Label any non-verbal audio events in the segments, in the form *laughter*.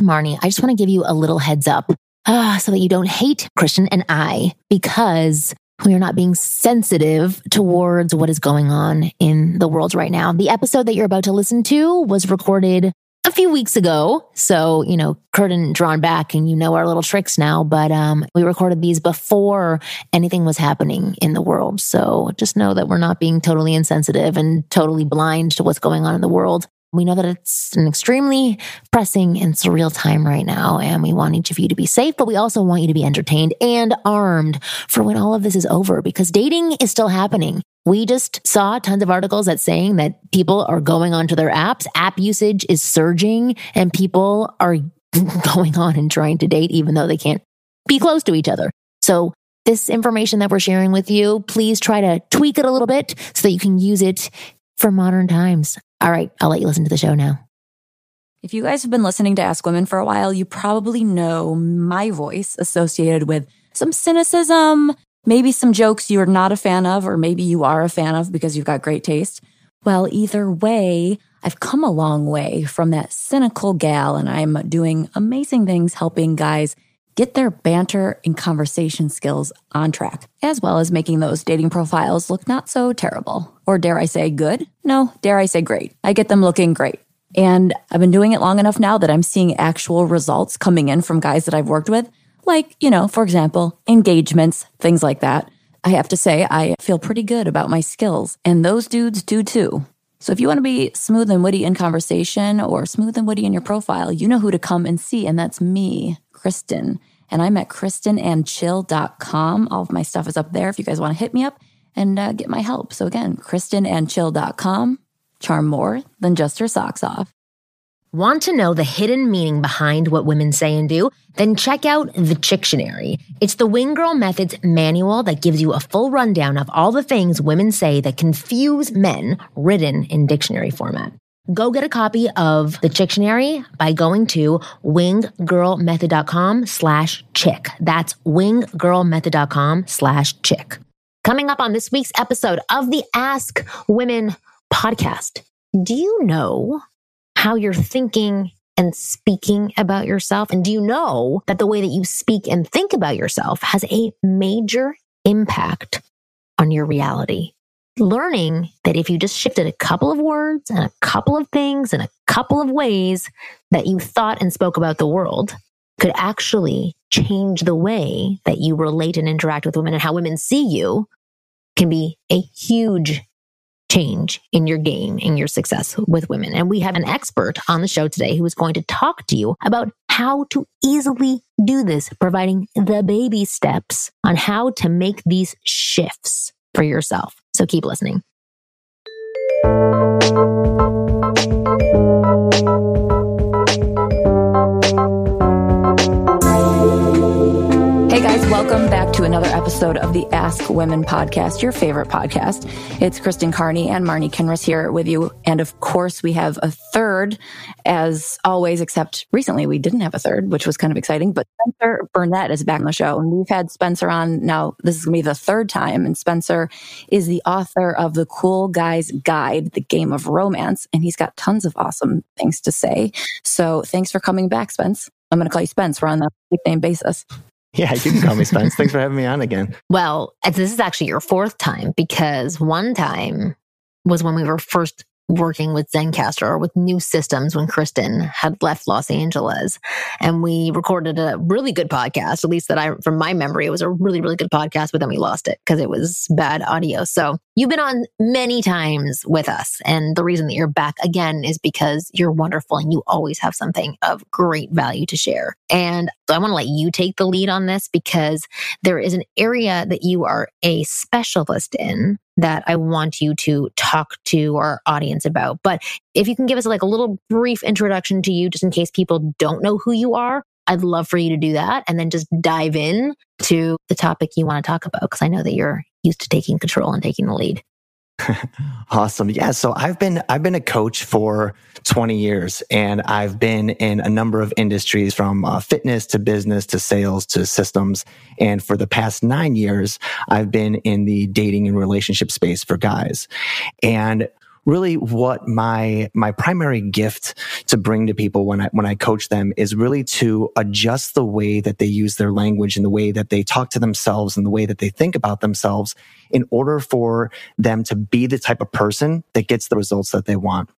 Marni, I just want to give you a little heads up uh, so that you don't hate Christian and I because we are not being sensitive towards what is going on in the world right now. The episode that you're about to listen to was recorded a few weeks ago. So, you know, curtain drawn back and you know our little tricks now, but um, we recorded these before anything was happening in the world. So just know that we're not being totally insensitive and totally blind to what's going on in the world. We know that it's an extremely pressing and surreal time right now, and we want each of you to be safe, but we also want you to be entertained and armed for when all of this is over because dating is still happening. We just saw tons of articles that saying that people are going onto their apps, app usage is surging, and people are *laughs* going on and trying to date even though they can't be close to each other. So this information that we're sharing with you, please try to tweak it a little bit so that you can use it for modern times. All right, I'll let you listen to the show now. If you guys have been listening to Ask Women for a while, you probably know my voice associated with some cynicism, maybe some jokes you're not a fan of, or maybe you are a fan of because you've got great taste. Well, either way, I've come a long way from that cynical gal, and I'm doing amazing things helping guys get their banter and conversation skills on track, as well as making those dating profiles look not so terrible. Or dare I say good? No, dare I say great. I get them looking great. And I've been doing it long enough now that I'm seeing actual results coming in from guys that I've worked with. Like, you know, for example, engagements, things like that. I have to say, I feel pretty good about my skills, and those dudes do too. So if you want to be smooth and witty in conversation or smooth and witty in your profile, you know who to come and see, and that's me, Kristen and I'm at kristenandchill.com. All of my stuff is up there if you guys want to hit me up and uh, get my help. So again, kristenandchill.com. Charm more than just her socks off. Want to know the hidden meaning behind what women say and do? Then check out the Chictionary. It's the Wing Girl Methods manual that gives you a full rundown of all the things women say that confuse men written in dictionary format. Go get a copy of the Chictionary by going to winggirlmethod.com slash chick. That's winggirlmethod.com slash chick. Coming up on this week's episode of the Ask Women podcast. Do you know how you're thinking and speaking about yourself? And do you know that the way that you speak and think about yourself has a major impact on your reality? Learning that if you just shifted a couple of words and a couple of things and a couple of ways that you thought and spoke about the world could actually change the way that you relate and interact with women and how women see you can be a huge change in your game and your success with women. And we have an expert on the show today who is going to talk to you about how to easily do this, providing the baby steps on how to make these shifts for yourself. So keep listening. Another episode of the Ask Women podcast, your favorite podcast. It's Kristen Carney and Marni Kinrys here with you. And of course, we have a third, as always, except recently we didn't have a third, which was kind of exciting. But Spencer Burnett is back on the show. And we've had Spencer on now. This is going to be the third time. And Spencer is the author of The Cool Guy's Guide, The Game of Romance. And he's got tons of awesome things to say. So thanks for coming back, Spence. I'm going to call you Spence. We're on the nickname basis. *laughs* Yeah, you can call me Spence. Thanks for having me on again. Well, this is actually your fourth time because one time was when we were first working with Zencastr or with new systems when Kristen had left Los Angeles. And we recorded a really good podcast, at least that I, from my memory, it was a really, really good podcast, but then we lost it because it was bad audio. So you've been on many times with us. And the reason that you're back again is because you're wonderful and you always have something of great value to share. And So I want to let you take the lead on this because there is an area that you are a specialist in that I want you to talk to our audience about. But if you can give us like a little brief introduction to you, just in case people don't know who you are, I'd love for you to do that and then just dive in to the topic you want to talk about because I know that you're used to taking control and taking the lead. *laughs* awesome. Yeah. So I've been, I've been a coach for 20 years and I've been in a number of industries from uh, fitness to business to sales to systems. And for the past nine years, I've been in the dating and relationship space for guys. And really what my my primary gift to bring to people when I when I coach them is really to adjust the way that they use their language and the way that they talk to themselves and the way that they think about themselves in order for them to be the type of person that gets the results that they want.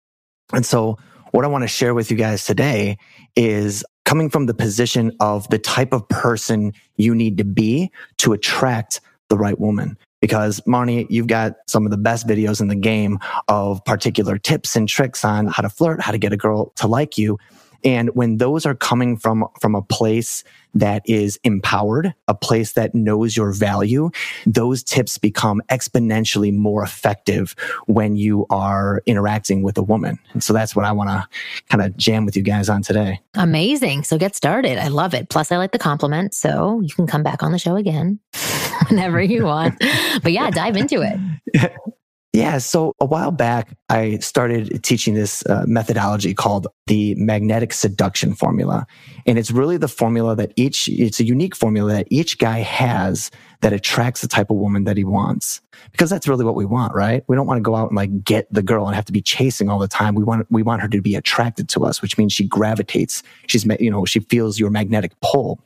And so what I want to share with you guys today is coming from the position of the type of person you need to be to attract the right woman because Marni, you've got some of the best videos in the game of particular tips and tricks on how to flirt, how to get a girl to like you. And when those are coming from, from a place that is empowered, a place that knows your value, those tips become exponentially more effective when you are interacting with a woman. And so that's what I want to kind of jam with you guys on today. Amazing. So get started. I love it. Plus, I like the compliment. So you can come back on the show again *laughs* whenever you want. but yeah, dive into it. *laughs* Yeah. So a while back, I started teaching this uh, methodology called the magnetic seduction formula. And it's really the formula that each, it's a unique formula that each guy has that attracts the type of woman that he wants. Because that's really what we want, right? We don't want to go out and like get the girl and have to be chasing all the time. We want, we want her to be attracted to us, which means she gravitates. She's, you know, she feels your magnetic pull.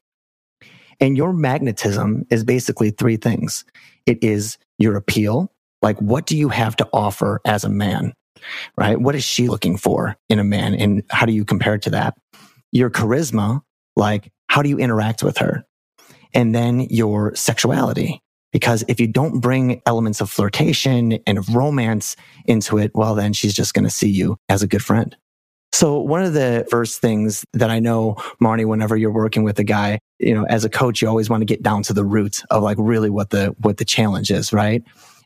And your magnetism is basically three things. It is your appeal, like, what do you have to offer as a man? Right? What is she looking for in a man? And how do you compare to that? Your charisma, like, how do you interact with her? And then your sexuality. Because if you don't bring elements of flirtation and of romance into it, well, then she's just going to see you as a good friend. So one of the first things that I know, Marni, whenever you're working with a guy, you know, as a coach, you always want to get down to the root of like really what the, what the challenge is, right?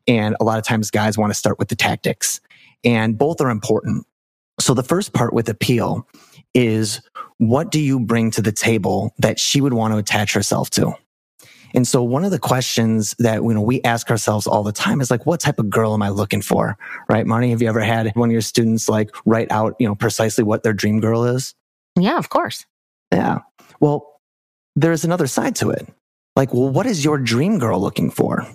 And a lot of times guys want to start with the tactics and both are important. So the first part with appeal is what do you bring to the table that she would want to attach herself to? And so one of the questions that you know we ask ourselves all the time is like, what type of girl am I looking for? Right, Marni? Have you ever had one of your students like write out, you know, precisely what their dream girl is? Yeah, of course. Yeah. Well, there's another side to it. Like, well, what is your dream girl looking for?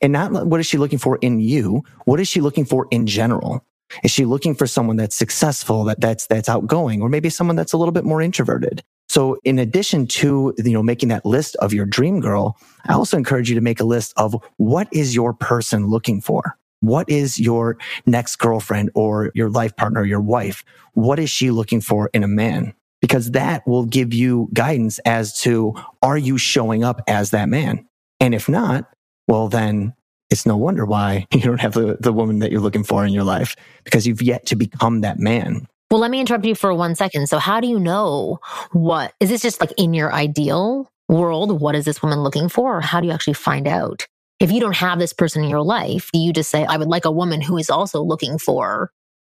And not what is she looking for in you? What is she looking for in general? Is she looking for someone that's successful, that that's, that's outgoing, or maybe someone that's a little bit more introverted? So in addition to, you know, making that list of your dream girl, I also encourage you to make a list of what is your person looking for? What is your next girlfriend or your life partner, your wife? What is she looking for in a man? Because that will give you guidance as to, are you showing up as that man? And if not, well, then it's no wonder why *laughs* you don't have the, the woman that you're looking for in your life because you've yet to become that man. Well, let me interrupt you for one second. So, how do you know what is this just like in your ideal world? What is this woman looking for? Or how do you actually find out? If you don't have this person in your life, do you just say, I would like a woman who is also looking for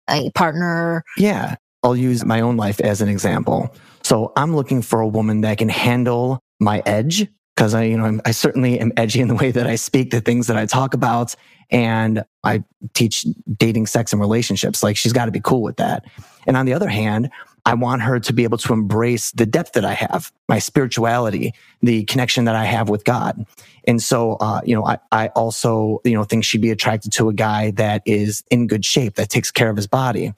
a partner? Yeah. I'll use my own life as an example. So, I'm looking for a woman that can handle my edge because I, you know, I'm, i certainly am edgy in the way that I speak, the things that I talk about, and I teach dating, sex, and relationships. Like she's got to be cool with that. And on the other hand, I want her to be able to embrace the depth that I have, my spirituality, the connection that I have with God. And so, uh, you know, I, I also, you know, think she'd be attracted to a guy that is in good shape, that takes care of his body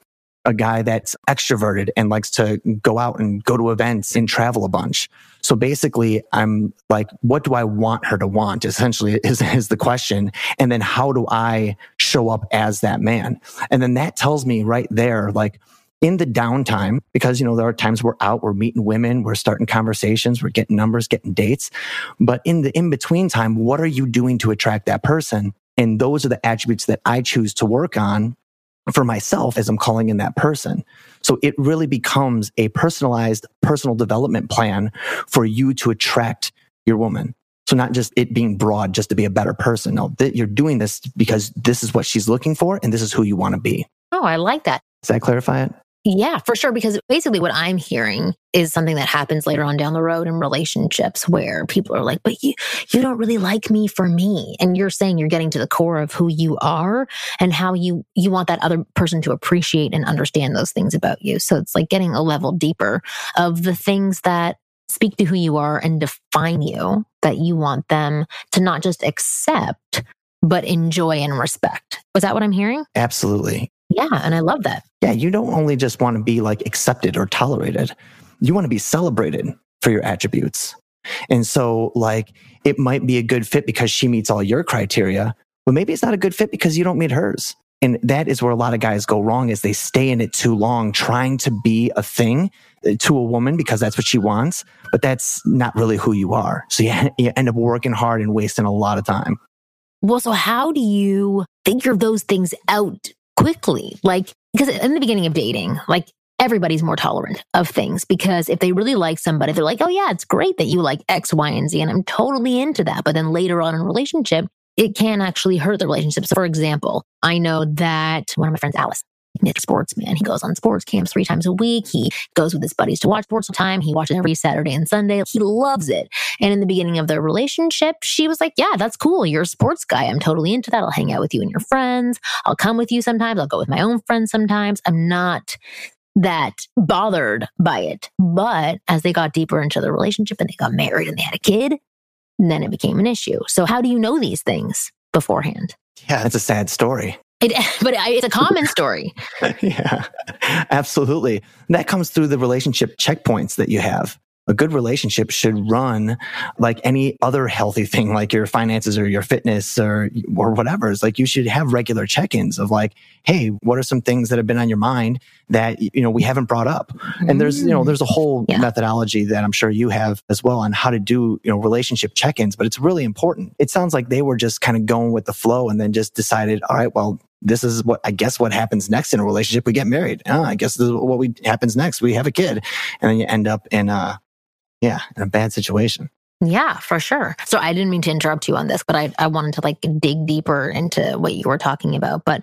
a guy that's extroverted and likes to go out and go to events and travel a bunch. So basically, I'm like, what do I want her to want? Essentially *laughs* is, is the question. And then how do I show up as that man? And then that tells me right there, like, in the downtime, because, you know, there are times we're out, we're meeting women, we're starting conversations, we're getting numbers, getting dates. But in the in between time, what are you doing to attract that person? And those are the attributes that I choose to work on for myself as I'm calling in that person. So it really becomes a personalized personal development plan for you to attract your woman. So not just it being broad just to be a better person. No, that you're doing this because this is what she's looking for and this is who you want to be. Oh, I like that. Does that clarify it? Yeah, for sure. Because basically, what I'm hearing is something that happens later on down the road in relationships where people are like, but you, you don't really like me for me. And you're saying you're getting to the core of who you are and how you, you want that other person to appreciate and understand those things about you. So it's like getting a level deeper of the things that speak to who you are and define you that you want them to not just accept, but enjoy and respect. Was that what I'm hearing? Absolutely. Yeah. And I love that. Yeah. You don't only just want to be like accepted or tolerated, you want to be celebrated for your attributes. And so, like, it might be a good fit because she meets all your criteria, but maybe it's not a good fit because you don't meet hers. And that is where a lot of guys go wrong is they stay in it too long trying to be a thing uh, to a woman because that's what she wants, but that's not really who you are. So you, *laughs* you end up working hard and wasting a lot of time. Well, so how do you figure those things out quickly. Like, because in the beginning of dating, like everybody's more tolerant of things because if they really like somebody, they're like, oh yeah, it's great that you like X, Y, and Z. And I'm totally into that. But then later on in a relationship, it can actually hurt the relationship. So for example, I know that one of my friends, Alice, Nick sportsman. He goes on sports camps three times a week. He goes with his buddies to watch sports all the time. He watches every Saturday and Sunday. He loves it. And in the beginning of their relationship, she was like, Yeah, that's cool. You're a sports guy. I'm totally into that. I'll hang out with you and your friends. I'll come with you sometimes. I'll go with my own friends sometimes. I'm not that bothered by it. But as they got deeper into the relationship and they got married and they had a kid, then it became an issue. So, how do you know these things beforehand? Yeah, it's a sad story. It, *laughs* but it's a common story. *laughs* yeah, absolutely. that comes through the relationship checkpoints that you have a good relationship should run like any other healthy *laughs* thing, like your finances or your fitness or, or whatever. It's like you should have regular check-ins of like, Hey, what are some things that have been on your mind that, you know, we haven't brought up? And there's, you know, there's a whole yeah. methodology that I'm sure you have as well on how to do, you know, relationship check-ins, but it's really important. It sounds like they were just kind of going with the flow and then just decided, all right, well, this is what I guess what happens next in a relationship. We get married. Oh, I guess this is what we happens next. We have a kid, and then you end up in a yeah, in a bad situation. Yeah, for sure. So I didn't mean to interrupt you on this, but I, I wanted to like dig deeper into what you were talking about. But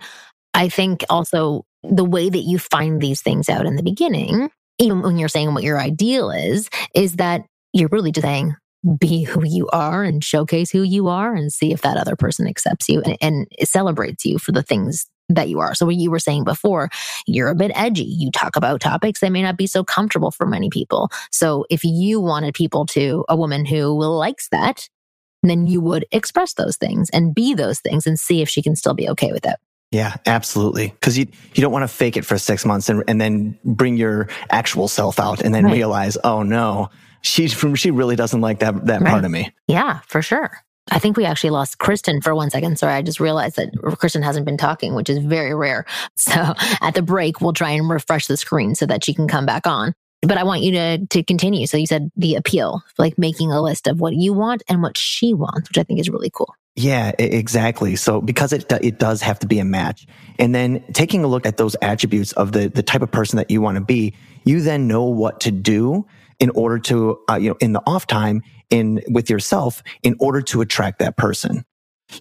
I think also the way that you find these things out in the beginning, even when you're saying what your ideal is, is that you're really just saying, be who you are and showcase who you are and see if that other person accepts you and, and celebrates you for the things that you are. So what you were saying before, you're a bit edgy. You talk about topics that may not be so comfortable for many people. So if you wanted people to, a woman who likes that, then you would express those things and be those things and see if she can still be okay with it. Yeah, absolutely. Because you you don't want to fake it for six months and and then bring your actual self out and then right. realize, oh no, she from she really doesn't like that that right. part of me. Yeah, for sure. I think we actually lost Kristen for one second. Sorry, I just realized that Kristen hasn't been talking, which is very rare. *laughs* So at the break, we'll try and refresh the screen so that she can come back on. But I want you to to continue. So you said the appeal, like making a list of what you want and what she wants, which I think is really cool. Yeah, exactly. So because it it does have to be a match, and then taking a look at those attributes of the the type of person that you want to be, you then know what to do in order to uh, you know in the off time in with yourself in order to attract that person.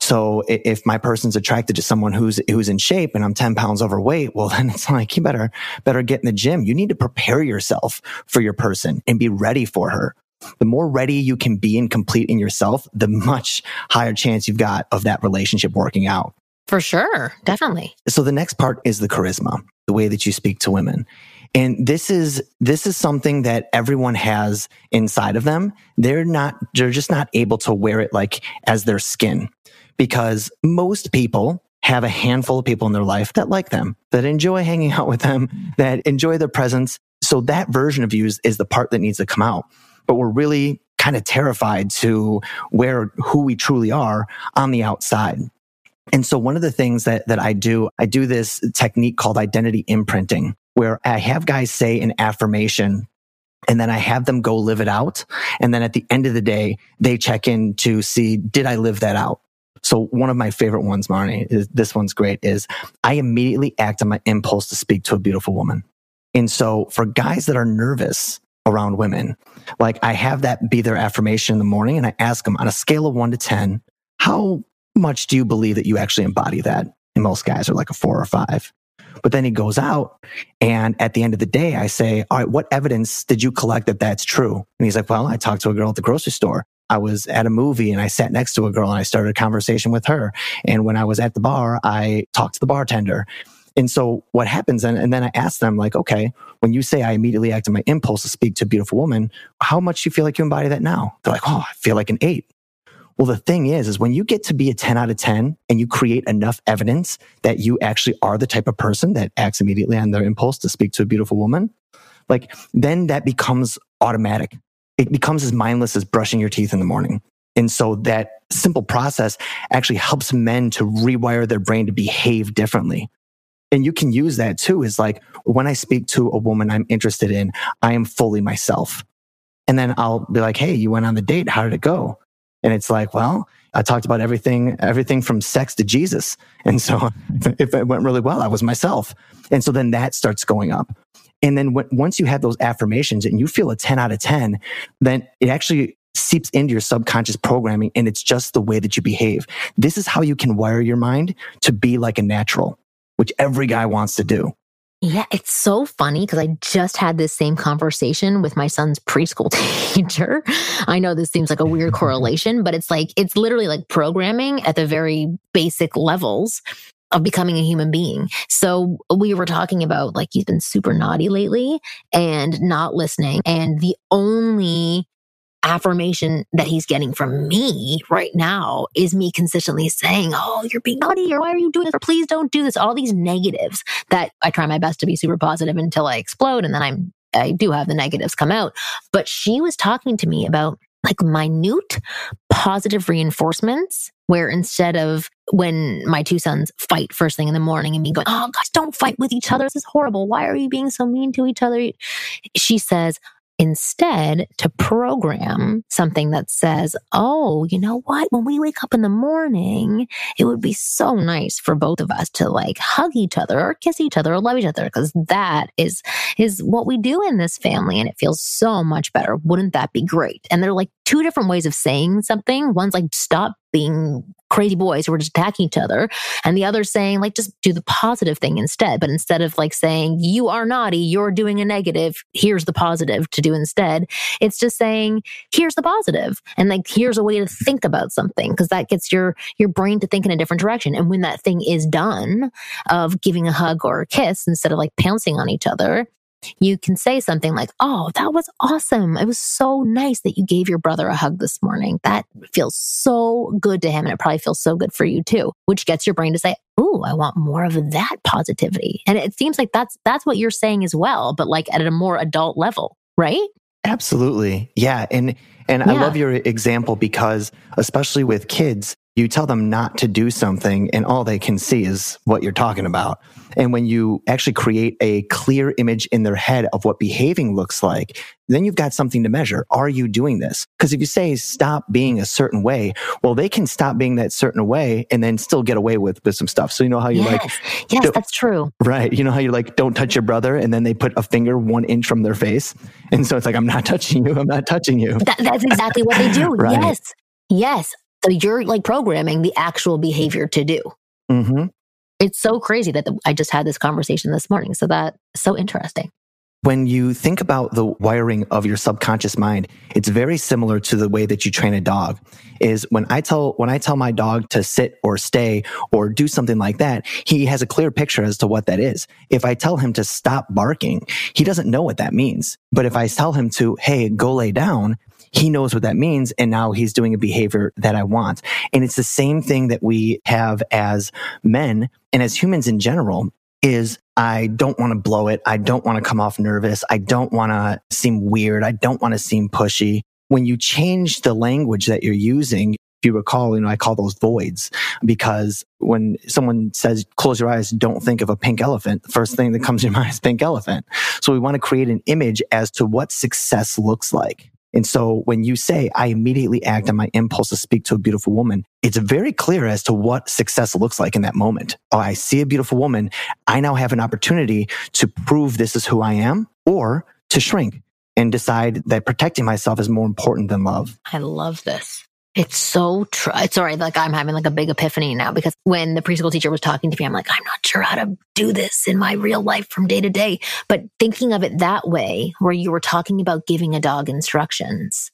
So if my person's attracted to someone who's who's in shape and I'm 10 pounds overweight, well *laughs* then it's like you better better get in the gym. You need to prepare yourself for your person and be ready for her. The more ready you can be and complete in yourself, the much higher chance you've got of that relationship working out. For sure, definitely. So the next part is the charisma, the way that you speak to women. And this is, this is something that everyone has inside of them. They're not, they're just not able to wear it like as their skin because most people have a handful of people in their life that like them, that enjoy hanging *laughs* out with them, that enjoy their presence. So that version of you is, is the part that needs to come out. But we're really kind of terrified to wear who we truly are on the outside. And so one of the things that, that I do, I do this technique called identity imprinting where I have guys say an affirmation and then I have them go live it out. And then at the end of the day, they check in to see, did I live that out? So one of my favorite ones, Marni, is this one's great, is I immediately act on my impulse to speak to a beautiful woman. And so for guys that are nervous around women, like I have that be their affirmation in the morning and I ask them on a scale of one to 10, how much do you believe that you actually embody that? And most guys are like a four or five. But then he goes out and at the end of the day, I say, all right, what evidence did you collect that that's true? And he's like, well, I talked to a girl at the grocery store. I was at a movie and I sat next to a girl and I started a conversation with her. And when I was at the bar, I talked to the bartender. And so what happens and, and then I ask them like, okay, when you say I immediately act on my impulse to speak to a beautiful woman, how much do you feel like you embody that now? They're like, oh, I feel like an eight. Well, the thing is, is when you get to be a 10 out of 10 and you create enough evidence that you actually are the type of person that acts immediately on their impulse to speak to a beautiful woman, like then that becomes automatic. It becomes as mindless as brushing your teeth in the morning. And so that simple process actually helps men to rewire their brain to behave differently. And you can use that too is like when I speak to a woman I'm interested in, I am fully myself. And then I'll be like, Hey, you went on the date. How did it go? And it's like, well, I talked about everything, everything from sex to Jesus. And so *laughs* if it went really well, I was myself. And so then that starts going up. And then w- once you have those affirmations and you feel a 10 out of 10, then it actually seeps into your subconscious programming and it's just the way that you behave. This is how you can wire your mind to be like a natural, which every guy wants to do. Yeah, it's so funny because I just had this same conversation with my son's preschool *laughs* teacher. I know this seems like a weird correlation, but it's like, it's literally like programming at the very basic levels of becoming a human being. So we were talking about like he's been super naughty lately and not listening. And the only affirmation that he's getting from me right now is me consistently saying, Oh, you're being naughty, or why are you doing this? Or please don't do this. All these negatives that I try my best to be super positive until I explode. And then I'm, I do have the negatives come out. But she was talking to me about like minute positive reinforcements where instead of when my two sons fight first thing in the morning and me going, Oh, guys, don't fight with each other. This is horrible. Why are you being so mean to each other? She says, instead to program something that says, Oh, you know what? When we wake up in the morning, it would be so nice for both of us to like hug each other or kiss each other or love each other. Cause that is, is what we do in this family. And it feels so much better. Wouldn't that be great? And they're like two different ways of saying something. One's like, stop being crazy boys who are just attacking each other. And the other saying, like, just do the positive thing instead. But instead of like saying, you are naughty, you're doing a negative, here's the positive to do instead. It's just saying, here's the positive, And like, here's a way to think about something because that gets your, your brain to think in a different direction. And when that thing is done of giving a hug or a kiss instead of like pouncing on each other, you can say something like, Oh, that was awesome. It was so nice that you gave your brother a hug this morning. That feels so good to him. And it probably feels so good for you too, which gets your brain to say, Oh, I want more of that positivity. And it seems like that's, that's what you're saying as well, but like at a more adult level, right? Absolutely. Yeah. And, and yeah. I love your example because especially with kids, you tell them not to do something and all they can see is what you're talking about. And when you actually create a clear image in their head of what behaving looks like, then you've got something to measure. Are you doing this? Because if you say stop being a certain way, well, they can stop being that certain way and then still get away with, with some stuff. So you know how you yes. like, yes, that's true. Right. You know how you like, don't touch your brother. And then they put a finger one inch from their face. And so it's like, I'm not *laughs* touching you. I'm not touching you. That, that's exactly what they do. *laughs* right. Yes. Yes. So you're like programming the actual behavior to do. Mm-hmm. It's so crazy that the, I just had this conversation this morning. So that's so interesting. When you think about the wiring of your subconscious mind, it's very similar to the way that you train a dog. Is when I tell, when I tell my dog to sit or stay or do something like that, he has a clear picture as to what that is. If I tell him to stop barking, he doesn't know what that means. But if I tell him to, hey, go lay down, he knows what that means. And now he's doing a behavior that I want. And it's the same thing that we have as men and as humans in general is I don't want to blow it. I don't want to come off nervous. I don't want to seem weird. I don't want to seem pushy. When you change the language that you're using, if you recall, you know, I call those voids because when someone says, close your eyes, don't think of a pink elephant, the first thing that comes to *laughs* your mind is pink elephant. So we want to create an image as to what success looks like. And so when you say, I immediately act on my impulse to speak to a beautiful woman, it's very clear as to what success looks like in that moment. Oh, I see a beautiful woman. I now have an opportunity to prove this is who I am or to shrink and decide that protecting myself is more important than love. I love this. It's so true. It's right. Like I'm having like a big epiphany now because when the preschool teacher was talking to me, I'm like, I'm not sure how to do this in my real life from day to day. But thinking of it that way, where you were talking about giving a dog instructions,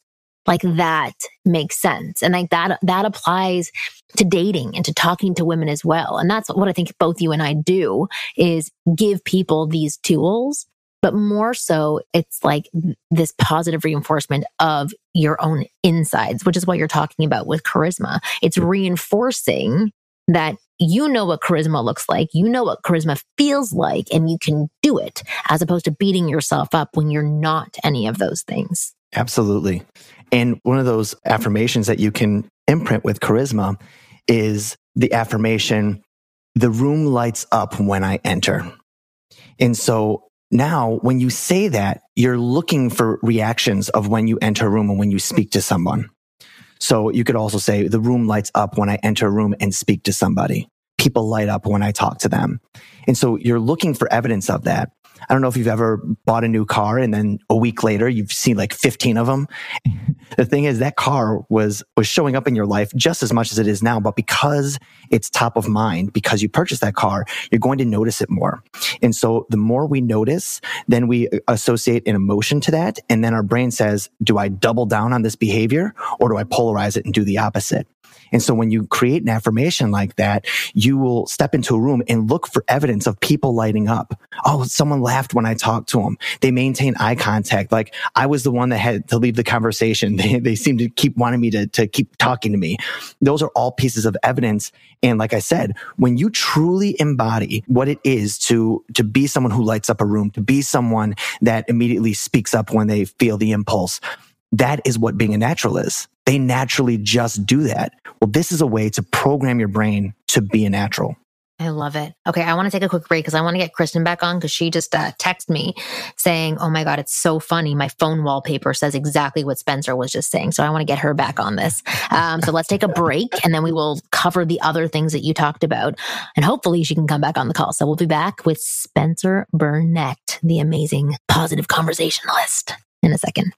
like that makes sense. And like that, that applies to dating and to talking to women as well. And that's what I think both you and I do is give people these tools but more so it's like this positive reinforcement of your own insides, which is what you're talking about with charisma. It's reinforcing that you know what charisma looks like, you know what charisma feels like, and you can do it as opposed to beating yourself up when you're not any of those things. Absolutely. And one of those affirmations that you can imprint with charisma is the affirmation, the room lights up when I enter. And so now, when you say that, you're looking for reactions of when you enter a room and when you speak to someone. So you could also say the room lights up when I enter a room and speak to somebody. People light up when I talk to them. And so you're looking for evidence of that. I don't know if you've ever bought a new car and then a week later you've seen like 15 of them. *laughs* the thing is that car was, was showing up in your life just as much as it is now. But because it's top of mind, because you purchased that car, you're going to notice it more. And so the more we notice, then we associate an emotion to that. And then our brain says, do I double down on this behavior or do I polarize it and do the opposite? And so when you create an affirmation like that, you will step into a room and look for evidence of people lighting up. Oh, someone laughed when I talked to them. They maintain eye contact. Like I was the one that had to leave the conversation. *laughs* They, they seem to keep wanting me to, to keep talking to me. Those are all pieces of evidence. And like I said, when you truly embody what it is to, to be someone who lights up a room, to be someone that immediately speaks up when they feel the impulse, that is what being a natural is. They naturally just do that. Well, this is a way to program your brain to be a natural. I love it. Okay, I want to take a quick break because I want to get Kristen back on because she just uh, texted me saying, "Oh my god, it's so funny. My phone wallpaper says exactly what Spencer was just saying." So I want to get her back on this. Um, so let's take a break and then we will cover the other things that you talked about, and hopefully she can come back on the call. So we'll be back with Spencer Burnett, the amazing positive conversationalist, in a second.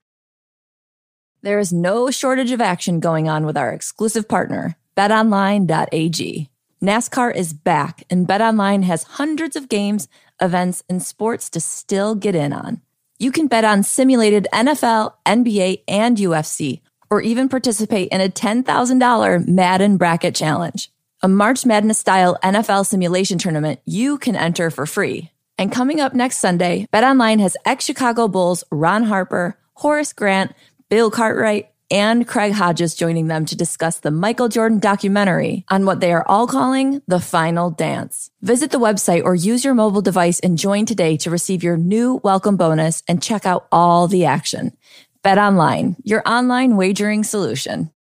There is no shortage of action going on with our exclusive partner, betonline.ag. NASCAR is back, and BetOnline has hundreds of games, events, and sports to still get in on. You can bet on simulated NFL, NBA, and UFC, or even participate in a $10,000 Madden Bracket Challenge, a March Madness style NFL simulation tournament you can enter for free. And coming up next Sunday, BetOnline has ex Chicago Bulls Ron Harper, Horace Grant, Bill Cartwright, and Craig Hodges joining them to discuss the Michael Jordan documentary on what they are all calling the final dance. Visit the website or use your mobile device and join today to receive your new welcome bonus and check out all the action. Bet online, your online wagering solution.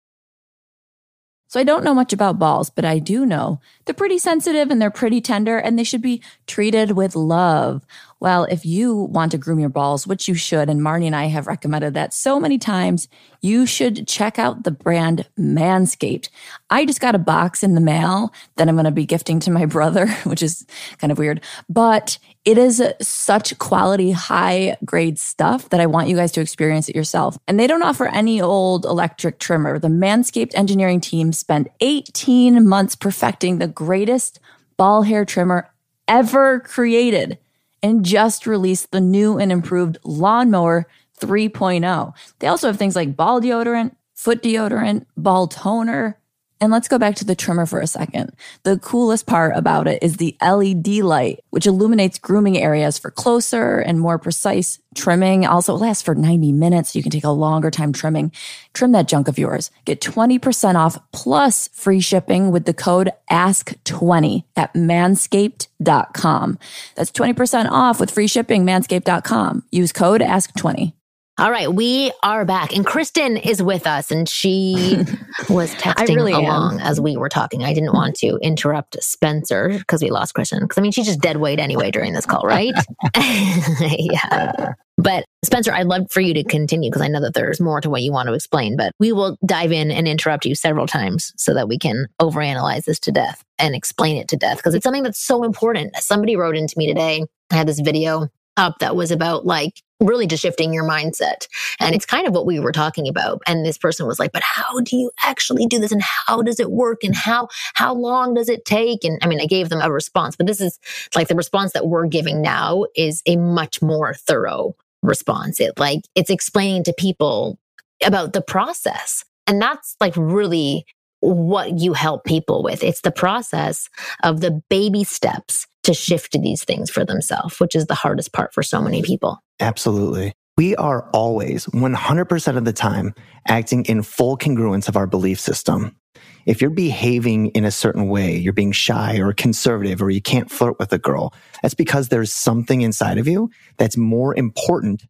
So I don't know much about balls, but I do know they're pretty sensitive and they're pretty tender and they should be treated with love. Well, if you want to groom your balls, which you should, and Marni and I have recommended that so many times, you should check out the brand Manscaped. I just got a box in the mail that I'm going to be gifting to my brother, *laughs* which is kind of weird, but it is such quality, high grade stuff that I want you guys to experience it yourself. And they don't offer any old electric trimmer. The Manscaped engineering team spent 18 months perfecting the greatest ball hair trimmer ever created and just released the new and improved Lawnmower 3.0. They also have things like ball deodorant, foot deodorant, ball toner, and let's go back to the trimmer for a second. The coolest part about it is the LED light, which illuminates grooming areas for closer and more precise trimming. Also, it lasts for 90 minutes. So you can take a longer time trimming. Trim that junk of yours. Get 20% off plus free shipping with the code ASK20 at manscaped.com. That's 20% off with free shipping, manscaped.com. Use code ASK20. All right, we are back, and Kristen is with us, and she *laughs* was texting really along am. as we were talking. I didn't want to interrupt Spencer because we lost Kristen. Because I mean, she's just dead weight anyway during this call, right? *laughs* *laughs* yeah. But Spencer, I'd love for you to continue because I know that there's more to what you want to explain, but we will dive in and interrupt you several times so that we can overanalyze this to death and explain it to death because it's something that's so important. Somebody wrote into me today. I had this video up that was about like really just shifting your mindset. And it's kind of what we were talking about. And this person was like, but how do you actually do this? And how does it work? And how, how long does it take? And I mean, I gave them a response, but this is like the response that we're giving now is a much more thorough response. It like, it's explaining to people about the process. And that's like really what you help people with. It's the process of the baby steps to shift to these things for themselves, which is the hardest part for so many people. Absolutely. We are always 100% of the time acting in full congruence of our belief system. If you're behaving in a certain way, you're being shy or conservative or you can't flirt with a girl, that's because there's something inside of you that's more important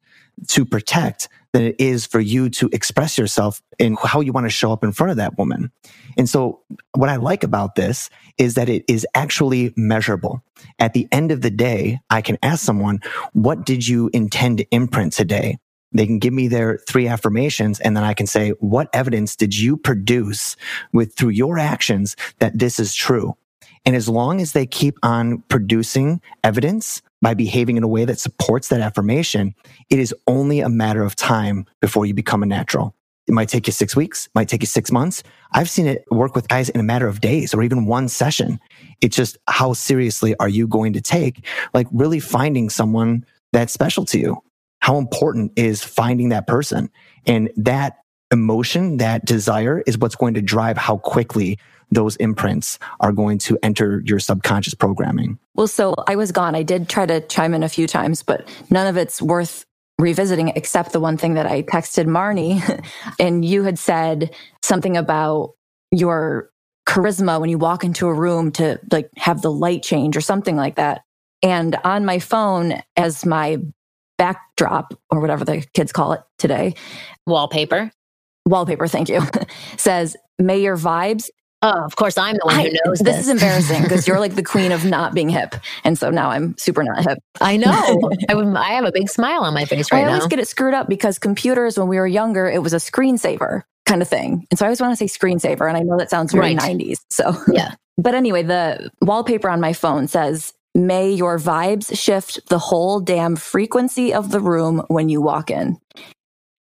to protect than it is for you to express yourself in how you want to show up in front of that woman. And so what I like about this is that it is actually measurable. At the end of the day, I can ask someone, what did you intend to imprint today? They can give me their three affirmations and then I can say, what evidence did you produce with through your actions that this is true? And as long as they keep on producing evidence by behaving in a way that supports that affirmation, it is only a matter of time before you become a natural. It might take you six weeks, might take you six months. I've seen it work with guys in a matter of days or even one session. It's just how seriously are you going to take like really finding someone that's special to you? How important is finding that person? And that emotion, that desire is what's going to drive how quickly those imprints are going to enter your subconscious programming. Well, so I was gone. I did try to chime in a few times, but none of it's worth revisiting except the one thing that I texted Marni *laughs* and you had said something about your charisma when you walk into a room to like have the light change or something like that. And on my phone as my backdrop or whatever the kids call it today, wallpaper, wallpaper, thank you, *laughs* says, may your vibes Oh, of course, I'm the one who knows this. This is embarrassing because you're like the *laughs* queen of not being hip. And so now I'm super not hip. I know. *laughs* I, I, have a big smile on my face right now. I always get it screwed up because computers, when we were younger, it was a screensaver kind of thing. And so I always want to say screensaver. And I know that sounds very right. 90s. So, yeah. *laughs* But anyway, the wallpaper on my phone says, May your vibes shift the whole damn frequency of the room when you walk in.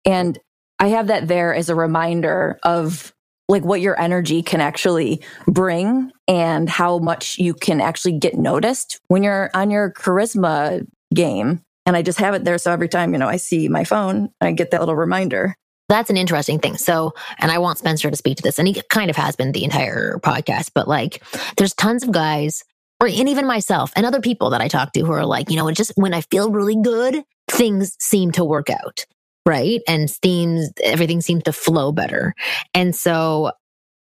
And I have that there as a reminder of like what your energy can actually bring and how much you can actually get noticed when you're on your charisma game. And I just have it there. So every time, you know, I see my phone, I get that little reminder. That's an interesting thing. So, and I want Spencer to speak to this, and he kind of has been the entire podcast, but like there's tons of guys, or and even myself and other people that I talk to who are like, you know, just when I feel really good, things seem to work out right? And themes, everything seems to flow better. And so,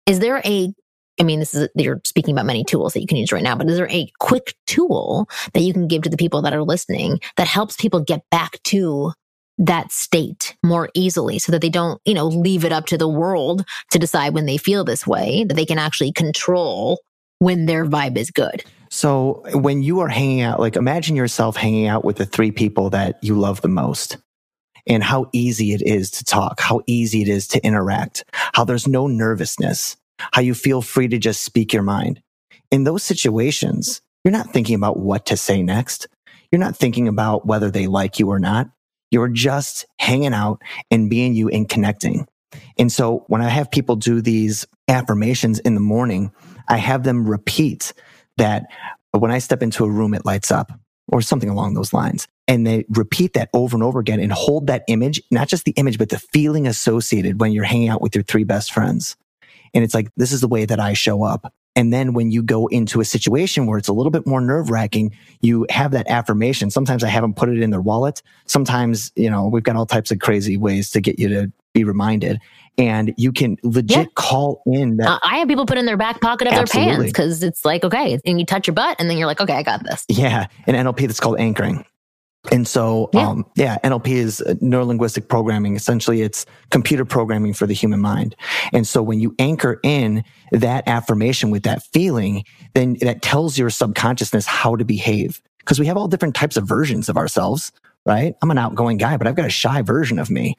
is there a I mean, this is, you're speaking about many tools that you can use right now, but is there a quick tool that you can give to the people that are listening that helps people get back to that state more easily so that they don't, you know, leave it up to the world to decide when they feel this way, that they can actually control when their vibe is good? So when you are hanging out, like imagine yourself hanging out with the three people that you love the most and how easy it is to talk, how easy it is to interact, how there's no nervousness, how you feel free to just speak your mind. In those situations, you're not thinking about what to say next. You're not thinking about whether they like you or not. You're just hanging out and being you and connecting. And so when I have people do these affirmations in the morning, I have them repeat that when I step into a room, it lights up or something along those lines. And they repeat that over and over again and hold that image, not just the image, but the feeling associated when you're hanging out with your three best friends. And it's like, this is the way that I show up. And then when you go into a situation where it's a little bit more nerve wracking, you have that affirmation. Sometimes I have them put it in their wallet. Sometimes, you know, we've got all types of crazy ways to get you to be reminded. And you can legit yeah. call in that. Uh, I have people put in their back pocket of Absolutely. their pants because it's like, okay, and you touch your butt and then you're like, okay, I got this. Yeah. In NLP, that's called anchoring. And so, yeah. Um, yeah, NLP is neurolinguistic programming. Essentially, it's computer programming for the human mind. And so when you anchor in that affirmation with that feeling, then that tells your subconsciousness how to behave. Because we have all different types of versions of ourselves. right? I'm an outgoing guy, but I've got a shy version of me.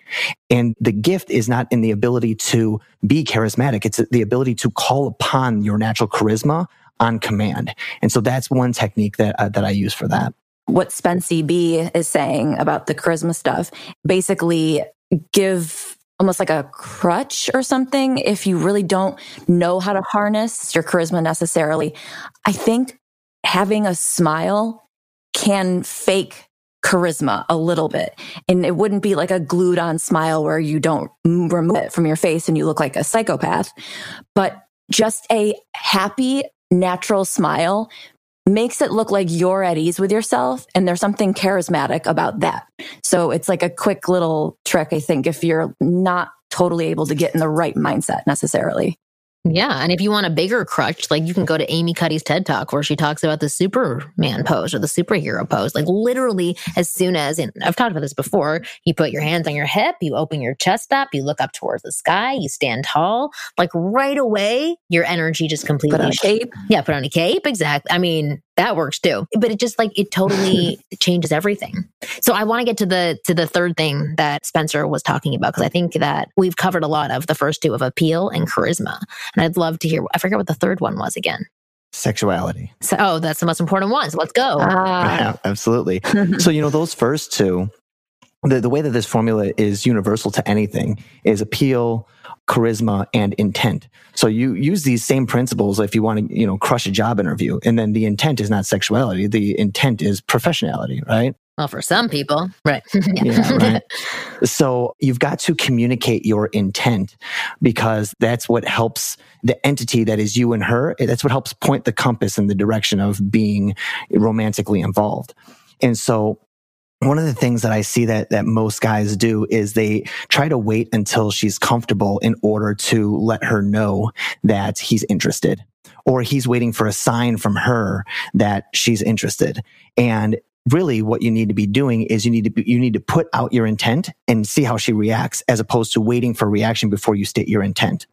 And the gift is not in the ability to be charismatic. It's the ability to call upon your natural charisma on command. And so that's one technique that, uh, that I use for that. What Spency B is saying about the charisma stuff, basically give almost like a crutch or something if you really don't know how to harness your charisma necessarily. I think having a smile can fake charisma a little bit. And it wouldn't be like a glued on smile where you don't remove it from your face and you look like a psychopath, but just a happy, natural smile makes it look like you're at ease with yourself. And there's something charismatic about that. So it's like a quick little trick, I think, if you're not totally able to get in the right mindset necessarily. Yeah. And if you want a bigger crutch, like you can go to Amy Cuddy's TED Talk where she talks about the Superman pose or the superhero pose. Like literally, as soon as, and I've talked about this before, you put your hands on your hip, you open your chest up, you look up towards the sky, you stand tall. Like right away, your energy just completely. Put on a cape. Yeah, put on a cape. Exactly. I mean, that works too. But it just like it totally *laughs* changes everything. So I want to get to the to the third thing that Spencer was talking about because I think that we've covered a lot of the first two of appeal and charisma. And I'd love to hear I forget what the third one was again. Sexuality. So oh, that's the most important one. So let's go. Ah. Yeah, *laughs* absolutely. *laughs* so, you know, those first two, the, the way that this formula is universal to anything is appeal, charisma, and intent. So you use these same principles if you want to, you know, crush a job interview. And then the intent is not sexuality. The intent is professionality, right? well, for some people, right? *laughs* Yeah, right. so you've got to communicate your intent because that's what helps the entity that is you and her. That's what helps point the compass in the direction of being romantically involved. And so one of the things that I see that, that most guys do is they try to wait until she's comfortable in order to let her know that he's interested or he's waiting for a sign from her that she's interested. And really what you need to be doing is you need to be, you need to put out your intent and see how she reacts as opposed to waiting for reaction before you state your intent.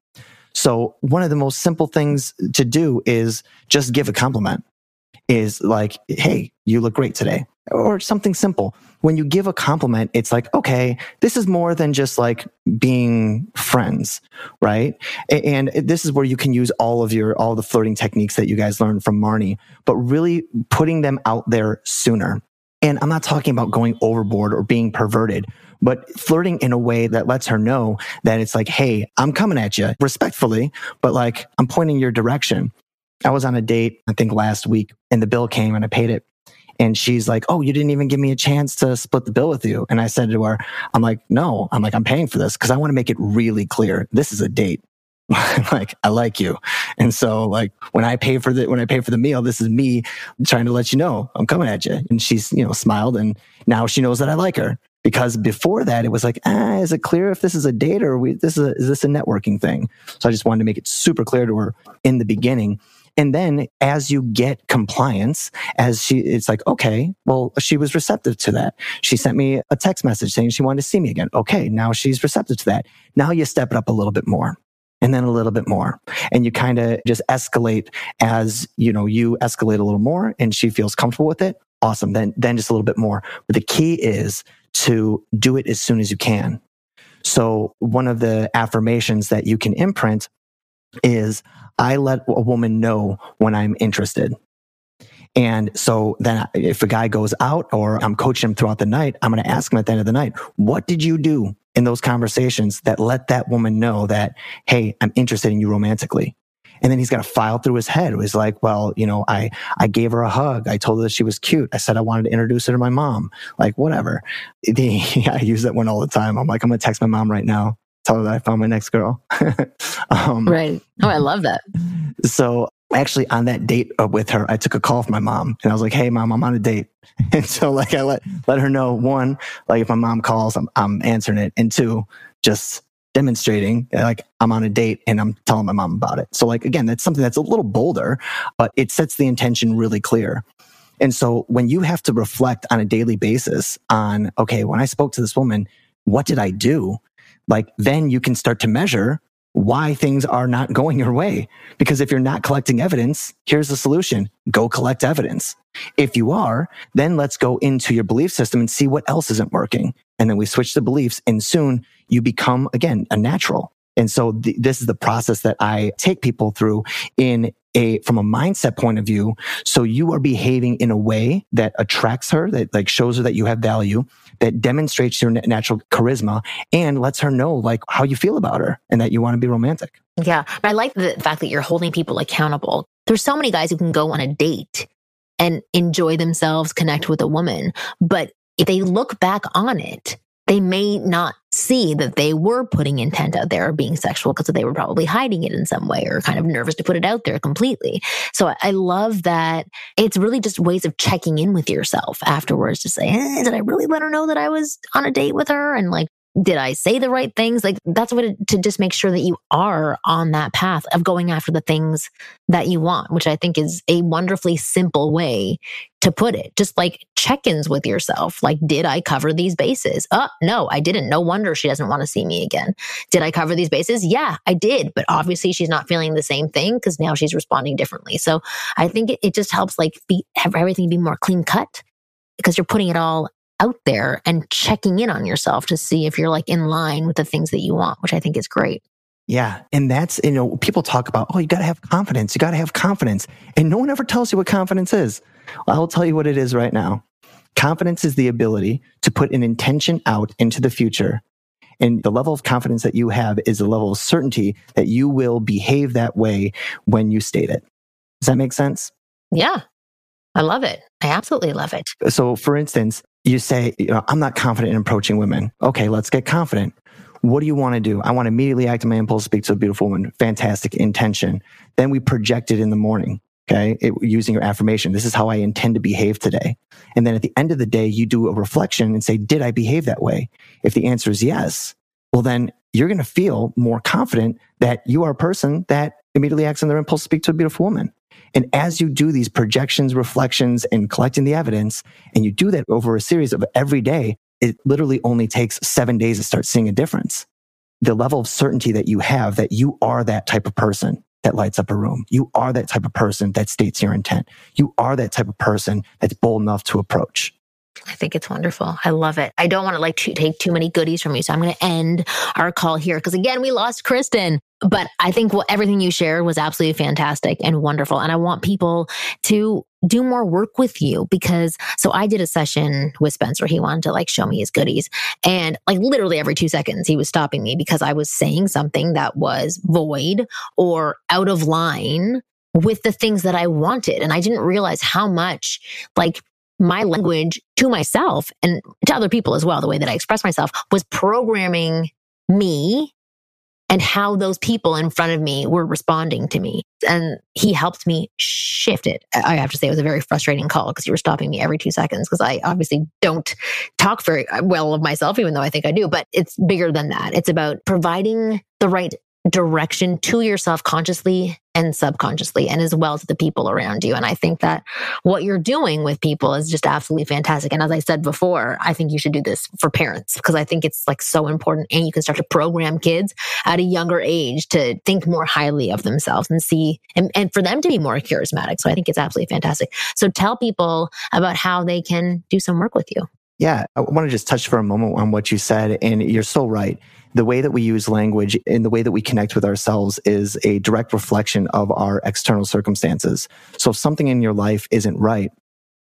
So one of the most simple things to do is just give a compliment is like, Hey, you look great today or something simple. When you give a compliment, it's like, okay, this is more than just like being friends, right? And this is where you can use all of your, all the flirting techniques that you guys learned from Marni, but really putting them out there sooner. And I'm not talking about going overboard or being perverted, but flirting in a way that lets her know that it's like, Hey, I'm coming at you respectfully, but like I'm pointing your direction. I was on a date, I think last week, and the bill came and I paid it. And she's like, Oh, you didn't even give me a chance to split the bill with you. And I said to her, I'm like, No, I'm like, I'm paying for this because I want to make it really clear. This is a date. *laughs* like I like you. And so like when I pay for the when I pay for the meal, this is me trying to let you know I'm coming at you. And she's, you know, smiled and now she knows that I like her. Because before that it was like, ah, is it clear if this is a date or we this is a, is this a networking thing? So I just wanted to make it super clear to her in the beginning. And then as you get compliance, as she, it's like, okay, well, she was receptive to that. She sent me a text message saying she wanted to see me again. Okay. Now she's receptive to that. Now you step it up a little bit more and then a little bit more. And you kind of just escalate as, you know, you escalate a little more and she feels comfortable with it. Awesome. Then, then just a little bit more. But the key is to do it as soon as you can. So one of the affirmations that you can imprint is I let a woman know when I'm interested. And so then if a guy goes out or I'm coaching him throughout the night, I'm going to ask him at the end of the night, what did you do in those conversations that let that woman know that, Hey, I'm interested in you romantically. And then he's got to file through his head. It was like, well, you know, I, I gave her a hug. I told her that she was cute. I said I wanted to introduce her to my mom. Like, whatever. *laughs* I use that one all the time. I'm like, I'm going to text my mom right now. Tell her that I found my next girl. *laughs* um, right. Oh, I love that. So actually on that date uh, with her, I took a call from my mom and I was like, Hey mom, I'm on a date. *laughs* And so like I let, let her know one, like if my mom calls, I'm, I'm answering it. And two, just demonstrating like I'm on a date and I'm telling my mom about it. So like, again, that's something that's a little bolder, but it sets the intention really clear. And so when you have to reflect on a daily basis on, okay, when I spoke to this woman, what did I do? Like then you can start to measure why things are not going your way. Because if you're not collecting evidence, here's the solution. Go collect evidence. If you are, then let's go into your belief system and see what else isn't working. And then we switch the beliefs and soon you become again a natural. And so th- this is the process that I take people through in a, from a mindset point of view. So you are behaving in a way that attracts her, that like shows her that you have value, that demonstrates your natural charisma and lets her know like how you feel about her and that you want to be romantic. Yeah. I like the fact that you're holding people accountable. There's so many guys who can go on a date and enjoy themselves, connect with a woman. But if they look back on it, they may not see that they were putting intent out there being sexual because they were probably hiding it in some way or kind of nervous to put it out there completely. So I love that it's really just ways of checking in with yourself afterwards to say, eh, did I really let her know that I was on a date with her? And like, did I say the right things? Like that's what it, to just make sure that you are on that path of going after the things that you want, which I think is a wonderfully simple way to put it. Just like check-ins with yourself. Like, did I cover these bases? Oh, no, I didn't. No wonder she doesn't want to see me again. Did I cover these bases? Yeah, I did. But obviously she's not feeling the same thing because now she's responding differently. So I think it, it just helps like be, have everything be more clean cut because you're putting it all out there and checking in on yourself to see if you're like in line with the things that you want, which I think is great. Yeah. And that's, you know, people talk about, oh, you got to have confidence. You got to have confidence. And no one ever tells you what confidence is. Well, I'll tell you what it is right now. Confidence is the ability to put an intention out into the future. And the level of confidence that you have is the level of certainty that you will behave that way when you state it. Does that make sense? Yeah. I love it. I absolutely love it. So, for instance, you say, you know, I'm not confident in approaching women. Okay, let's get confident. What do you want to do? I want to immediately act on my impulse, to speak to a beautiful woman. Fantastic intention. Then we project it in the morning. Okay. It, using your affirmation. This is how I intend to behave today. And then at the end of the day, you do a reflection and say, did I behave that way? If the answer is yes, well, then you're going to feel more confident that you are a person that immediately acts on their impulse to speak to a beautiful woman. And as you do these projections, reflections, and collecting the evidence, and you do that over a series of every day, it literally only takes seven days to start seeing a difference. The level of certainty that you have that you are that type of person that lights up a room. You are that type of person that states your intent. You are that type of person that's bold enough to approach. I think it's wonderful. I love it. I don't want to like to take too many goodies from you. So I'm going to end our call here because again, we lost Kristen. But I think what everything you shared was absolutely fantastic and wonderful. And I want people to do more work with you because so I did a session with Spencer. He wanted to like show me his goodies. And like literally every two seconds, he was stopping me because I was saying something that was void or out of line with the things that I wanted. And I didn't realize how much like my language to myself and to other people as well, the way that I express myself was programming me and how those people in front of me were responding to me. And he helped me shift it. I have to say it was a very frustrating call because you were stopping me every two seconds because I obviously don't talk very uh, well of myself, even though I think I do, but it's bigger than that. It's about providing the right direction to yourself consciously and subconsciously and as well to the people around you. And I think that what you're doing with people is just absolutely fantastic. And as I said before, I think you should do this for parents because I think it's like so important and you can start to program kids at a younger age to think more highly of themselves and see and, and for them to be more charismatic. So I think it's absolutely fantastic. So tell people about how they can do some work with you. Yeah, I want to just touch for a moment on what you said. And you're so right. The way that we use language and the way that we connect with ourselves is a direct reflection of our external circumstances. So if something in your life isn't right,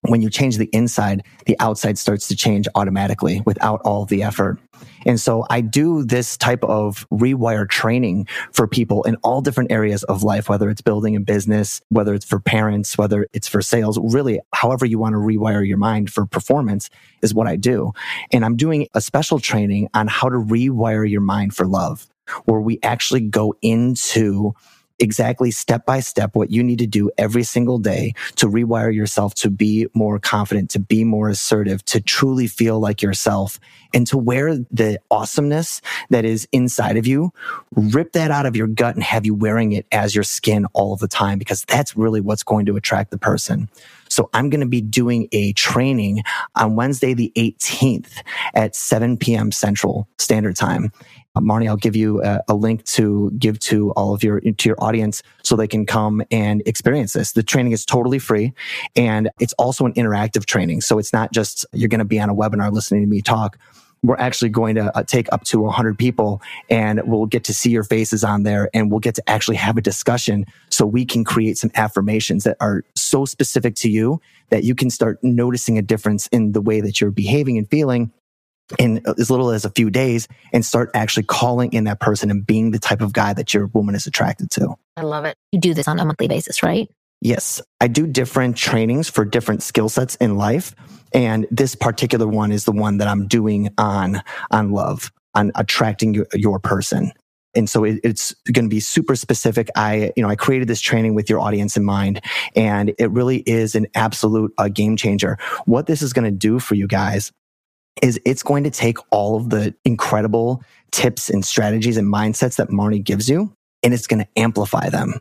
when you change the inside, the outside starts to change automatically without all the effort. And so I do this type of rewire training for people in all different areas of life, whether it's building a business, whether it's for parents, whether it's for sales, really, however you want to rewire your mind for performance is what I do. And I'm doing a special training on how to rewire your mind for love, where we actually go into exactly step by step what you need to do every single day to rewire yourself to be more confident, to be more assertive, to truly feel like yourself and to wear the awesomeness that is inside of you, rip that out of your gut and have you wearing it as your skin all the time because that's really what's going to attract the person. So I'm going to be doing a training on Wednesday, the 18th at 7 p.m. Central Standard Time. Uh, Marni, I'll give you a, a, link to give to all of your to your audience so they can come and experience this. The training is totally free, and it's also an interactive training. So it's not just you're going to be on a webinar listening to me talk. We're actually going to uh, take up to 100 people, and we'll get to see your faces on there, and we'll get to actually have a discussion so we can create some affirmations that are so specific to you that you can start noticing a difference in the way that you're behaving and feeling in as little as a few days and start actually calling in that person and being the type of guy that your woman is attracted to. I love it. You do this on a monthly basis, right? Yes, I do different trainings for different skill sets in life. And this particular one is the one that I'm doing on, on love, on attracting your, your person. And so it, it's going to be super specific. I, you know, I created this training with your audience in mind and it really is an absolute uh, game changer. What this is going to do for you guys is it's going to take all of the incredible tips and strategies and mindsets that Marni gives you and it's going to amplify them.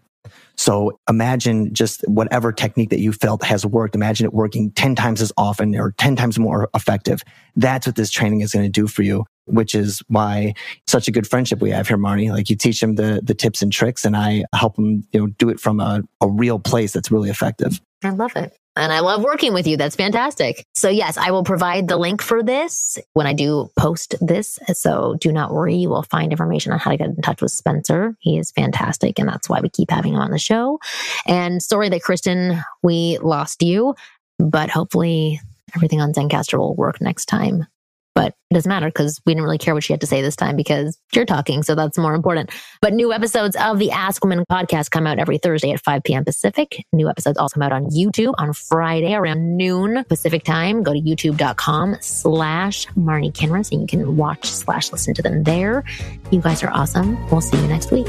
So imagine just whatever technique that you felt has worked. Imagine it working 10 times as often or 10 times more effective. That's what this training is going to do for you, which is why such a good friendship we have here, Marni. Like you teach them the, the tips and tricks and I help them, you know, do it from a, a real place that's really effective. I love it. And I love working with you. That's fantastic. So yes, I will provide the link for this when I do post this. So do not worry. You will find information on how to get in touch with Spencer. He is fantastic. And that's why we keep having him on the show. And sorry that Kristen, we lost you, but hopefully everything on Zencastr will work next time but it doesn't matter because we didn't really care what she had to say this time because you're talking. So that's more important. But new episodes of the Ask Women podcast come out every Thursday at 5 p.m. Pacific. New episodes also come out on YouTube on Friday around noon Pacific time. Go to youtube.com slash Marni Kinrys and you can watch slash listen to them there. You guys are awesome. We'll see you next week.